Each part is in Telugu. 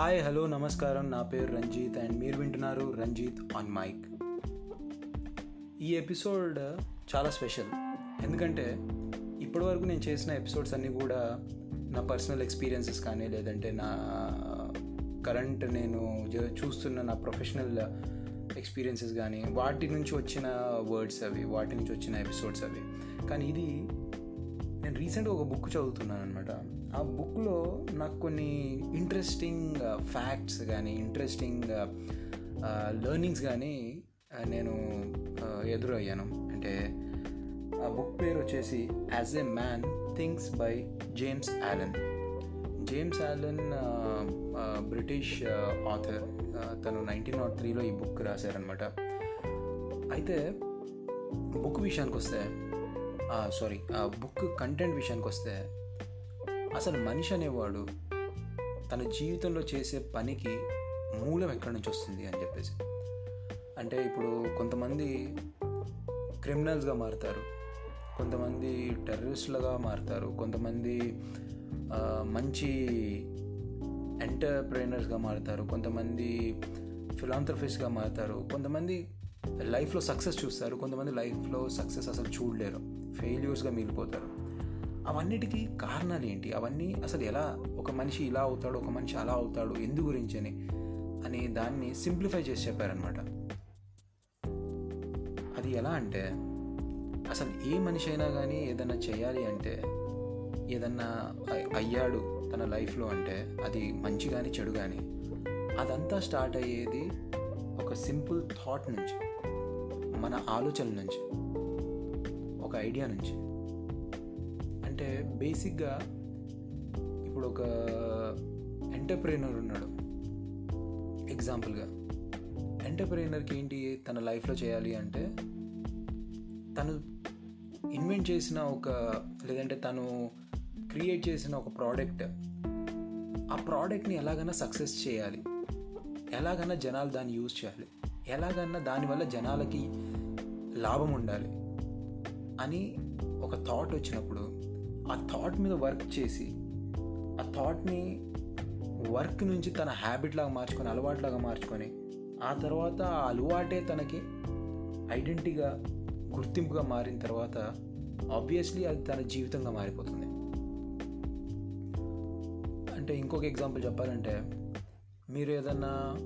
హాయ్ హలో నమస్కారం. నా పేరు రంజిత్ అండ్ మీరు వింటున్నారు రంజిత్ ఆన్ మైక్ ఈ ఎపిసోడ్ చాలా స్పెషల్ ఎందుకంటే ఇప్పటివరకు నేను చేసిన ఎపిసోడ్స్ అన్నీ కూడా నా పర్సనల్ ఎక్స్పీరియన్సెస్ కానీ లేదంటే నా కరెంట్ నేను చూస్తున్న నా ప్రొఫెషనల్ ఎక్స్పీరియన్సెస్ కానీ వాటి నుంచి వచ్చిన వర్డ్స్ అవి వాటి నుంచి వచ్చిన ఎపిసోడ్స్ అవి. కానీ ఇది నేను రీసెంట్గా ఒక బుక్ చదువుతున్నాను అనమాట ఆ బుక్లో నాకు కొన్ని ఇంట్రెస్టింగ్ ఫ్యాక్ట్స్ కానీ ఇంట్రెస్టింగ్ లెర్నింగ్స్ కానీ నేను ఎదురయ్యాను. అంటే ఆ బుక్ పేరు వచ్చేసి as a man things by James Allen James Allen British author nineteen nought not త్రీలో ఈ బుక్ రాశారనమాట అయితే బుక్ విషయానికి వస్తే సారీ ఆ బుక్ కంటెంట్ విషయానికి వస్తే అసలు మనిషి అనేవాడు తన జీవితంలో చేసే పనికి మూలం ఎక్కడి నుంచి వస్తుంది అని చెప్పేసి. అంటే ఇప్పుడు కొంతమంది క్రిమినల్స్గా మారుతారు కొంతమంది టెర్రరిస్టులుగా మారుతారు కొంతమంది మంచి ఎంటర్ప్రైనర్స్గా మారుతారు కొంతమంది ఫిలాంథ్రఫిస్ట్గా మారుతారు కొంతమంది లైఫ్లో సక్సెస్ చూస్తారు కొంతమంది లైఫ్లో సక్సెస్ అసలు చూడలేరు ఫెయిల్యూర్స్గా మిగిలిపోతారు. అవన్నిటికీ కారణాలు ఏంటి అవన్నీ అసలు ఎలా ఒక మనిషి ఇలా అవుతాడు ఒక మనిషి అలా అవుతాడు ఎందు గురించి అని అని దాన్ని సింప్లిఫై చేసి చెప్పారనమాట అది ఎలా అంటే అసలు ఏ మనిషి అయినా కానీ ఏదైనా చేయాలి అంటే ఏదన్నా అయ్యాడు తన లైఫ్లో అంటే అది మంచి కానీ చెడు కానీ అదంతా స్టార్ట్ అయ్యేది ఒక సింపుల్ థాట్ నుంచి మన ఆలోచన నుంచి ఒక ఐడియా నుంచి. అంటే బేసిక్గా ఇప్పుడు ఒక ఎంటర్ప్రైనర్ ఉన్నాడు. ఎగ్జాంపుల్గా ఎంటర్ప్రైనర్కి ఏంటి తన లైఫ్లో చేయాలి అంటే తను ఇన్వెంట్ చేసిన ఒక లేదంటే తను క్రియేట్ చేసిన ఒక ప్రోడక్ట్ ఆ ప్రోడక్ట్ని ఎలాగైనా సక్సెస్ చేయాలి. ఎలాగైనా జనాలు దాన్ని యూజ్ చేయాలి. ఎలాగన్నా దానివల్ల జనాలకి లాభం ఉండాలి అని ఒక థాట్ వచ్చినప్పుడు ఆ థాట్ మీద వర్క్ చేసి ఆ థాట్ని వర్క్ నుంచి తన హ్యాబిట్ లాగా మార్చుకొని అలవాటులాగా మార్చుకొని ఆ తర్వాత ఆ అలవాటే తనకి ఐడెంటిటీగా గుర్తింపుగా మారిన తర్వాత ఆబ్వియస్లీ అది తన జీవితంగా మారిపోతుంది. అంటే ఇంకొక ఎగ్జాంపుల్ చెప్పాలంటే మీరు ఏదన్నా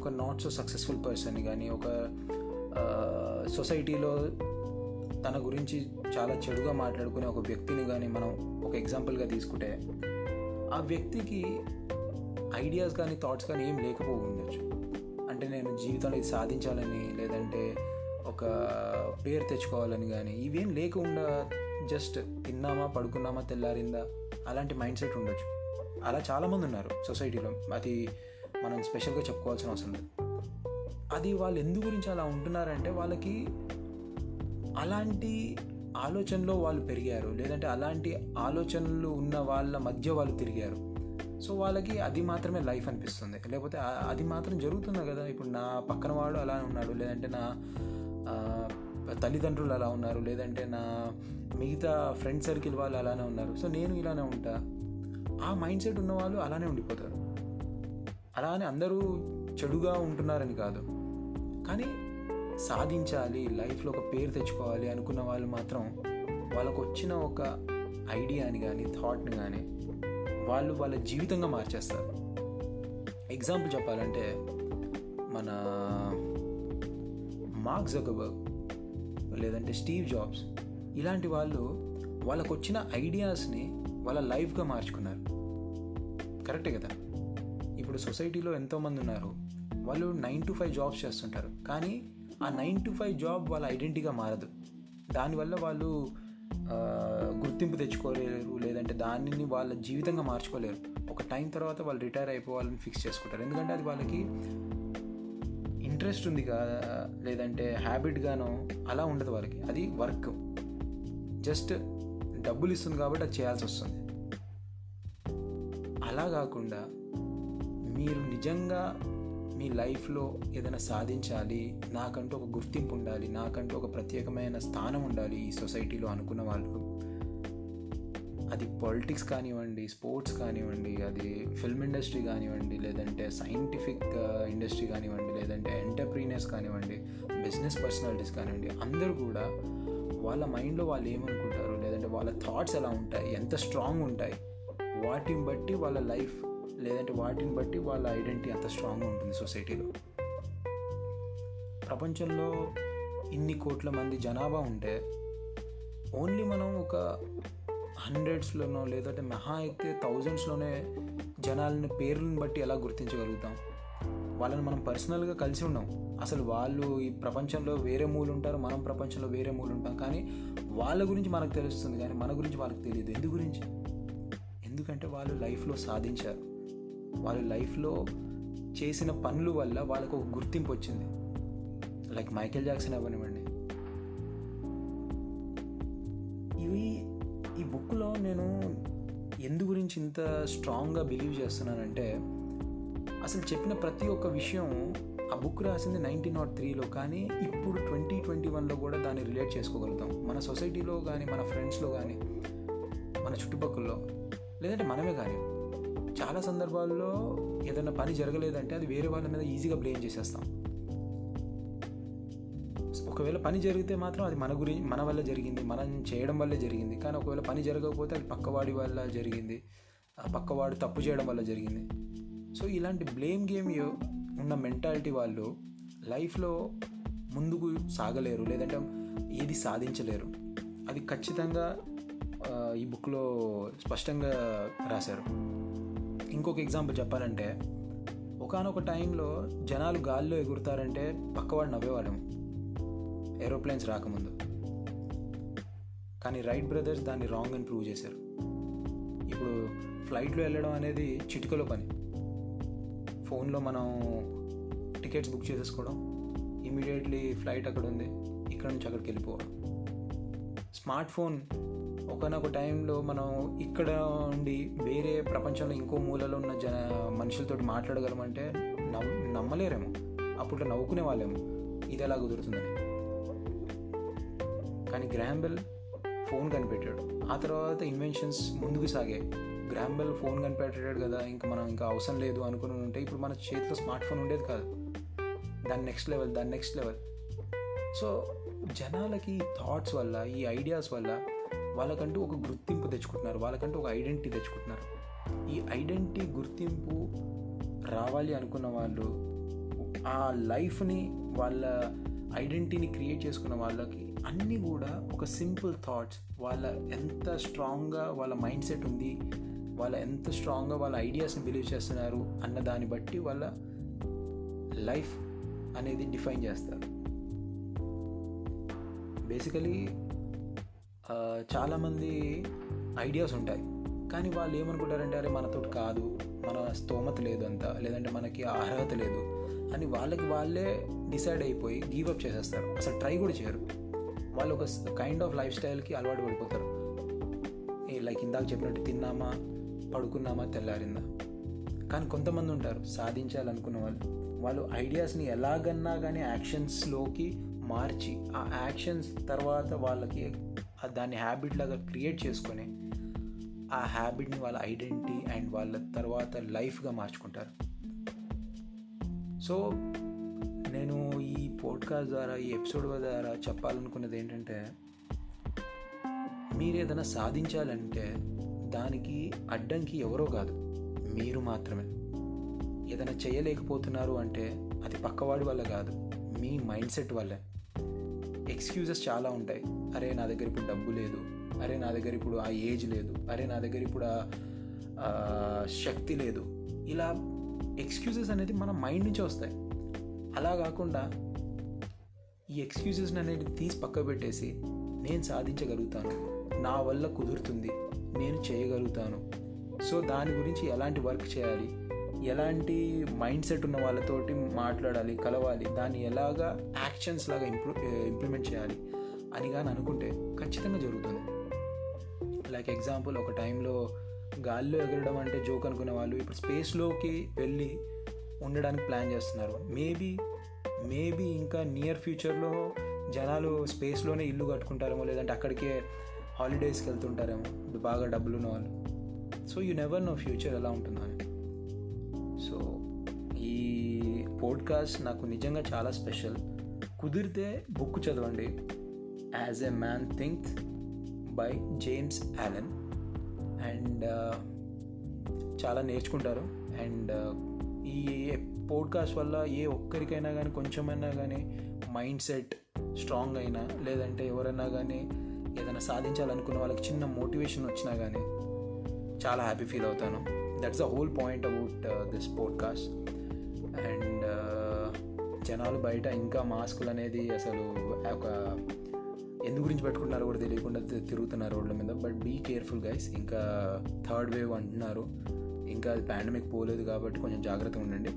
ఒక నాట్ సో సక్సెస్ఫుల్ పర్సన్ కానీ ఒక సొసైటీలో తన గురించి చాలా చెడుగా మాట్లాడుకునే ఒక వ్యక్తిని కానీ మనం ఒక ఎగ్జాంపుల్గా తీసుకుంటే ఆ వ్యక్తికి ఐడియాస్ కానీ థాట్స్ కానీ ఏం లేకపో ఉండొచ్చు. అంటే నేను జీవితంలో ఇది సాధించాలని లేదంటే ఒక పేరు తెచ్చుకోవాలని కానీ ఇవేం లేకుండా జస్ట్ తిన్నామా పడుకున్నామా తెల్లారిందా అలాంటి మైండ్ సెట్ ఉండొచ్చు. అలా చాలామంది ఉన్నారు సొసైటీలో అది మనం స్పెషల్గా చెప్పుకోవాల్సిన అవసరం లేదు. అది వాళ్ళు ఎందు గురించి అలా ఉంటున్నారంటే వాళ్ళకి అలాంటి ఆలోచనలో వాళ్ళు పెరిగారు. లేదంటే అలాంటి ఆలోచనలు ఉన్న వాళ్ళ మధ్య వాళ్ళు తిరిగారు. సో వాళ్ళకి అది మాత్రమే లైఫ్ అనిపిస్తుంది. లేకపోతే అది మాత్రం జరుగుతుంది కదా. ఇప్పుడు నా పక్కన వాడు అలా ఉన్నాడు. లేదంటే నా తల్లిదండ్రులు అలా ఉన్నారు. లేదంటే నా మిగతా ఫ్రెండ్ సర్కిల్ వాళ్ళు అలానే ఉన్నారు. సో నేను ఇలానే ఉంటా. ఆ మైండ్ సెట్ ఉన్న వాళ్ళు అలానే ఉండిపోతారు. అలానే అందరూ చెడుగా ఉంటున్నారని కాదు. కానీ సాధించాలి లైఫ్లో ఒక పేరు తెచ్చుకోవాలి అనుకున్న వాళ్ళు మాత్రం వాళ్ళకు వచ్చిన ఒక ఐడియాని కానీ థాట్ని కానీ వాళ్ళు వాళ్ళ జీవితంగా మార్చేస్తారు. ఎగ్జాంపుల్ చెప్పాలంటే మన మార్క్ జకబర్గ్ లేదంటే స్టీవ్ జాబ్స్ ఇలాంటి వాళ్ళు వాళ్ళకు వచ్చిన ఐడియాస్ని వాళ్ళ లైఫ్గా మార్చుకున్నారు. కరెక్టే కదా? ఇప్పుడు సొసైటీలో ఎంతోమంది ఉన్నారు. వాళ్ళు నైన్ టు ఫైవ్ జాబ్స్ చేస్తుంటారు. కానీ ఆ నైన్ టు ఫైవ్ జాబ్ వాళ్ళ ఐడెంటిటీగా మారదు. దానివల్ల వాళ్ళు గుర్తింపు తెచ్చుకోలేరు లేదంటే దానిని వాళ్ళ జీవితంగా మార్చుకోలేరు. ఒక టైం తర్వాత వాళ్ళు రిటైర్ అయిపోవాలని ఫిక్స్ చేసుకుంటారు. ఎందుకంటే అది వాళ్ళకి ఇంట్రెస్ట్ ఉంది కదా లేదంటే హ్యాబిట్గానో అలా ఉండదు వాళ్ళకి. అది వర్క్. జస్ట్ డబ్బులు ఇస్తుంది కాబట్టి అది చేయాల్సి వస్తుంది. అలా కాకుండా మీరు నిజంగా మీ లైఫ్లో ఏదైనా సాధించాలి నాకంటూ ఒక గుర్తింపు ఉండాలి నాకంటూ ఒక ప్రత్యేకమైన స్థానం ఉండాలి ఈ సొసైటీలో అనుకున్న వాళ్ళు. అది పాలిటిక్స్ కానివ్వండి స్పోర్ట్స్ కానివ్వండి అది ఫిల్మ్ ఇండస్ట్రీ కానివ్వండి లేదంటే సైంటిఫిక్ ఇండస్ట్రీ కానివ్వండి లేదంటే ఎంటర్ప్రీనర్స్ కానివ్వండి బిజినెస్ పర్సనాలిటీస్ కానివ్వండి అందరూ కూడా వాళ్ళ మైండ్లో వాళ్ళు ఏమనుకుంటారు లేదంటే వాళ్ళ థాట్స్ ఎలా ఉంటాయి ఎంత స్ట్రాంగ్ ఉంటాయి వాటిని బట్టి వాళ్ళ లైఫ్ లేదంటే వాటిని బట్టి వాళ్ళ ఐడెంటిటీ అంత స్ట్రాంగ్ ఉంటుంది సొసైటీలో. ప్రపంచంలో ఇన్ని కోట్ల మంది జనాభా ఉంటే ఓన్లీ మనం ఒక హండ్రెడ్స్లోనో లేదంటే మహా అయితే థౌజండ్స్లోనే జనాలని పేర్లను బట్టి ఎలా గుర్తించగలుగుతాం? వాళ్ళని మనం పర్సనల్గా కలిసి ఉన్నాం అసలు వాళ్ళు ఈ ప్రపంచంలో వేరే మూలు ఉంటారు మనం ప్రపంచంలో వేరే మూలు ఉంటాం. కానీ వాళ్ళ గురించి మనకు తెలుస్తుంది కానీ మన గురించి వాళ్ళకి తెలియదు. ఎందు గురించి? ఎందుకంటే వాళ్ళు లైఫ్లో సాధించారు. వాళ్ళు లైఫ్లో చేసిన పనుల వల్ల వాళ్ళకు ఒక గుర్తింపు వచ్చింది. లైక్ మైకేల్ జాక్సన్ అవ్వనివ్వండి. ఇవి ఈ బుక్లో నేను ఎందు గురించి ఇంత స్ట్రాంగ్గా బిలీవ్ చేస్తున్నానంటే అసలు చెప్పిన ప్రతి ఒక్క విషయం ఆ బుక్ రాసింది నైన్టీన్ నాట్ త్రీలో కానీ ఇప్పుడు ట్వంటీ ట్వంటీ వన్లో కూడా దాన్ని రిలేట్ చేసుకోగలుగుతాం. మన సొసైటీలో కానీ మన ఫ్రెండ్స్లో కానీ మన చుట్టుపక్కల్లో లేదంటే మనమే కానీ. చాలా సందర్భాల్లో ఏదైనా పని జరగలేదంటే అది వేరే వాళ్ళ మీద ఈజీగా బ్లేమ్ చేసేస్తాం. ఒకవేళ పని జరిగితే మాత్రం అది మన గురించి మన వల్ల జరిగింది మనం చేయడం వల్లే జరిగింది. కానీ ఒకవేళ పని జరగకపోతే అది పక్కవాడి వల్ల జరిగింది ఆ పక్కవాడు తప్పు చేయడం వల్ల జరిగింది. సో ఇలాంటి బ్లేమ్ గేమ్ ఉన్న మెంటాలిటీ వాళ్ళు లైఫ్లో ముందుకు సాగలేరు. లేదంటే ఏది సాధించలేరు. అది ఖచ్చితంగా ఈ బుక్లో స్పష్టంగా రాశారు. ఇంకొక ఎగ్జాంపుల్ చెప్పాలంటే ఒకనొక టైంలో జనాలు గాల్లో ఎగురుతారంటే పక్కవాడు నవ్వేవాడము ఏరోప్లేన్స్ రాకముందు. కానీ రైట్ బ్రదర్స్ దాన్ని రాంగ్ అని ప్రూవ్ చేశారు. ఇప్పుడు ఫ్లైట్లో వెళ్ళడం అనేది చిటికలో పని. ఫోన్లో మనం టికెట్స్ బుక్ చేసేసుకోవడం ఇమీడియట్లీ ఫ్లైట్ అక్కడ ఉంది ఇక్కడ నుంచి అక్కడికి వెళ్ళిపోవడం. స్మార్ట్ ఫోన్ ఒకనొక టైంలో మనం ఇక్కడ ఉండి వేరే ప్రపంచంలో ఇంకో మూలలో ఉన్న జన మనుషులతో మాట్లాడగలమంటే నమ్ నమ్మలేరేమో. అప్పుడు నవ్వుకునే వాళ్ళేమో. ఇది ఎలా కుదురుతుందని కానీ గ్రాంబెల్ ఫోన్ కనిపెట్టాడు. ఆ తర్వాత ఇన్వెన్షన్స్ ముందుకు సాగాయి. గ్రాంబెల్ ఫోన్ కనిపెట్టాడు కదా ఇంకా మనం ఇంకా అవసరం లేదు అనుకుని ఉంటే ఇప్పుడు మన చేతిలో స్మార్ట్ ఫోన్ ఉండేది కాదు. దాని నెక్స్ట్ లెవెల్ దాని నెక్స్ట్ లెవెల్. సో జనాలకి థాట్స్ వల్ల ఈ ఐడియాస్ వల్ల వాళ్ళకంటూ ఒక గుర్తింపు తెచ్చుకుంటున్నారు వాళ్ళకంటూ ఒక ఐడెంటిటీ తెచ్చుకుంటున్నారు. ఈ ఐడెంటిటీ గుర్తింపు రావాలి అనుకున్న వాళ్ళు ఆ లైఫ్ని వాళ్ళ ఐడెంటిటీని క్రియేట్ చేసుకున్న వాళ్ళకి అన్నీ కూడా ఒక సింపుల్ థాట్స్. వాళ్ళ ఎంత స్ట్రాంగ్గా వాళ్ళ మైండ్ సెట్ ఉంది వాళ్ళ ఎంత స్ట్రాంగ్గా వాళ్ళ ఐడియాస్ని బిలీవ్ చేస్తున్నారు అన్న దాన్ని బట్టి వాళ్ళ లైఫ్ అనేది డిఫైన్ చేస్తారు. బేసికలీ చాలామంది ఐడియాస్ ఉంటాయి. కానీ వాళ్ళు ఏమనుకుంటారంటే అరే మనతో కాదు. మన స్తోమత లేదు అంత. లేదంటే మనకి అర్హత లేదు. అని వాళ్ళకి వాళ్ళే డిసైడ్ అయిపోయి గివప్ చేసేస్తారు. అసలు ట్రై కూడా చేయరు. వాళ్ళు ఒక కైండ్ ఆఫ్ లైఫ్ స్టైల్కి అలవాటు పడిపోతారు. లైక్ ఇందాక చెప్పినట్టు తిన్నామా పడుకున్నామా తెల్లారిందా. కానీ కొంతమంది ఉంటారు సాధించాలనుకున్న వాళ్ళు. వాళ్ళు ఐడియాస్ని ఎలాగన్నా కానీ యాక్షన్స్లోకి మార్చి ఆ యాక్షన్స్ తర్వాత వాళ్ళకి దాన్ని హ్యాబిట్ లాగా క్రియేట్ చేసుకొని ఆ హ్యాబిట్ని వాళ్ళ ఐడెంటిటీ అండ్ వాళ్ళ తర్వాత లైఫ్గా మార్చుకుంటారు. సో నేను ఈ పోడ్కాస్ట్ ద్వారా ఈ ఎపిసోడ్ ద్వారా చెప్పాలనుకున్నది ఏంటంటే మీరు ఏదైనా సాధించాలంటే దానికి అడ్డంకి ఎవరో కాదు మీరు మాత్రమే. ఏదైనా చేయలేకపోతున్నారు అంటే అది పక్కవాడి వల్ల కాదు మీ మైండ్ సెట్ వల్లే. ఎక్స్క్యూజెస్ చాలా ఉంటాయి. అరే నా దగ్గర ఇప్పుడు డబ్బు లేదు. అరే నా దగ్గర ఇప్పుడు ఆ ఏజ్ లేదు. అరే నా దగ్గర ఇప్పుడు ఆ శక్తి లేదు. ఇలా ఎక్స్క్యూజెస్ అనేది మన మైండ్ నుంచి వస్తాయి. అలా కాకుండా ఈ ఎక్స్క్యూజెస్ని అనేది తీసి పక్క పెట్టేసి నేను సాధించగలుగుతాను. నా వల్ల కుదురుతుంది. నేను చేయగలుగుతాను. సో దాని గురించి ఎలాంటి వర్క్ చేయాలి? ఎలాంటి మైండ్ సెట్ ఉన్న వాళ్ళతోటి మాట్లాడాలి కలవాలి దాన్ని ఎలాగా యాక్షన్స్ లాగా ఇంప్రూ ఇంప్లిమెంట్ చేయాలి అని కానీ అనుకుంటే ఖచ్చితంగా జరుగుతుంది. లైక్ ఎగ్జాంపుల్ ఒక టైంలో గాల్లో ఎగరడం అంటే జోక్ అనుకునే వాళ్ళు ఇప్పుడు స్పేస్లోకి వెళ్ళి ఉండడానికి ప్లాన్ చేస్తున్నారు. మేబీ మేబీ ఇంకా నియర్ ఫ్యూచర్లో జనాలు స్పేస్లోనే ఇల్లు కట్టుకుంటారేమో లేదంటే అక్కడికే హాలిడేస్కి వెళ్తుంటారేమో బాగా డబ్బులు ఉన్న వాళ్ళు. So you never know future ఎలా ఉంటుందో అని. ఈ పోడ్కాస్ట్ నాకు నిజంగా చాలా స్పెషల్ కుదిరితే బుక్ చదవండి. As a man think by James Allen and చాలా నేర్చుకుంటారు. అండ్ uh, ఈ పోడ్కాస్ట్ వల్ల ఏ ఒక్కరికైనా కానీ కొంచెమైనా కానీ మైండ్ సెట్ స్ట్రాంగ్ అయినా లేదంటే ఎవరైనా కానీ ఏదైనా సాధించాలనుకున్న వాళ్ళకి చిన్న మోటివేషన్ వచ్చినా కానీ చాలా హ్యాపీ ఫీల్ అవుతాను. That's the whole point about this podcast and జనాలు బయట ఇంకా మాస్కులు అనేది అసలు ఒక ఎందు గురించి పెట్టుకుంటున్నారో కూడా తెలియకుండా తిరుగుతున్నారు రోడ్ల మీద. బట్ బీ కేర్ఫుల్ గైస్ ఇంకా థర్డ్ వేవ్ అంటున్నారు. ఇంకా అది పాండమిక్ పోలేదు కాబట్టి కొంచెం జాగ్రత్తగా ఉండండి.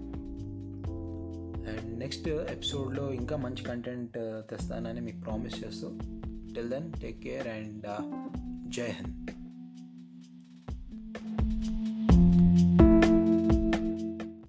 అండ్ నెక్స్ట్ ఎపిసోడ్లో ఇంకా మంచి కంటెంట్ తెస్తానని మీకు ప్రామిస్ చేస్తూ. Till then take care and జై హింద్.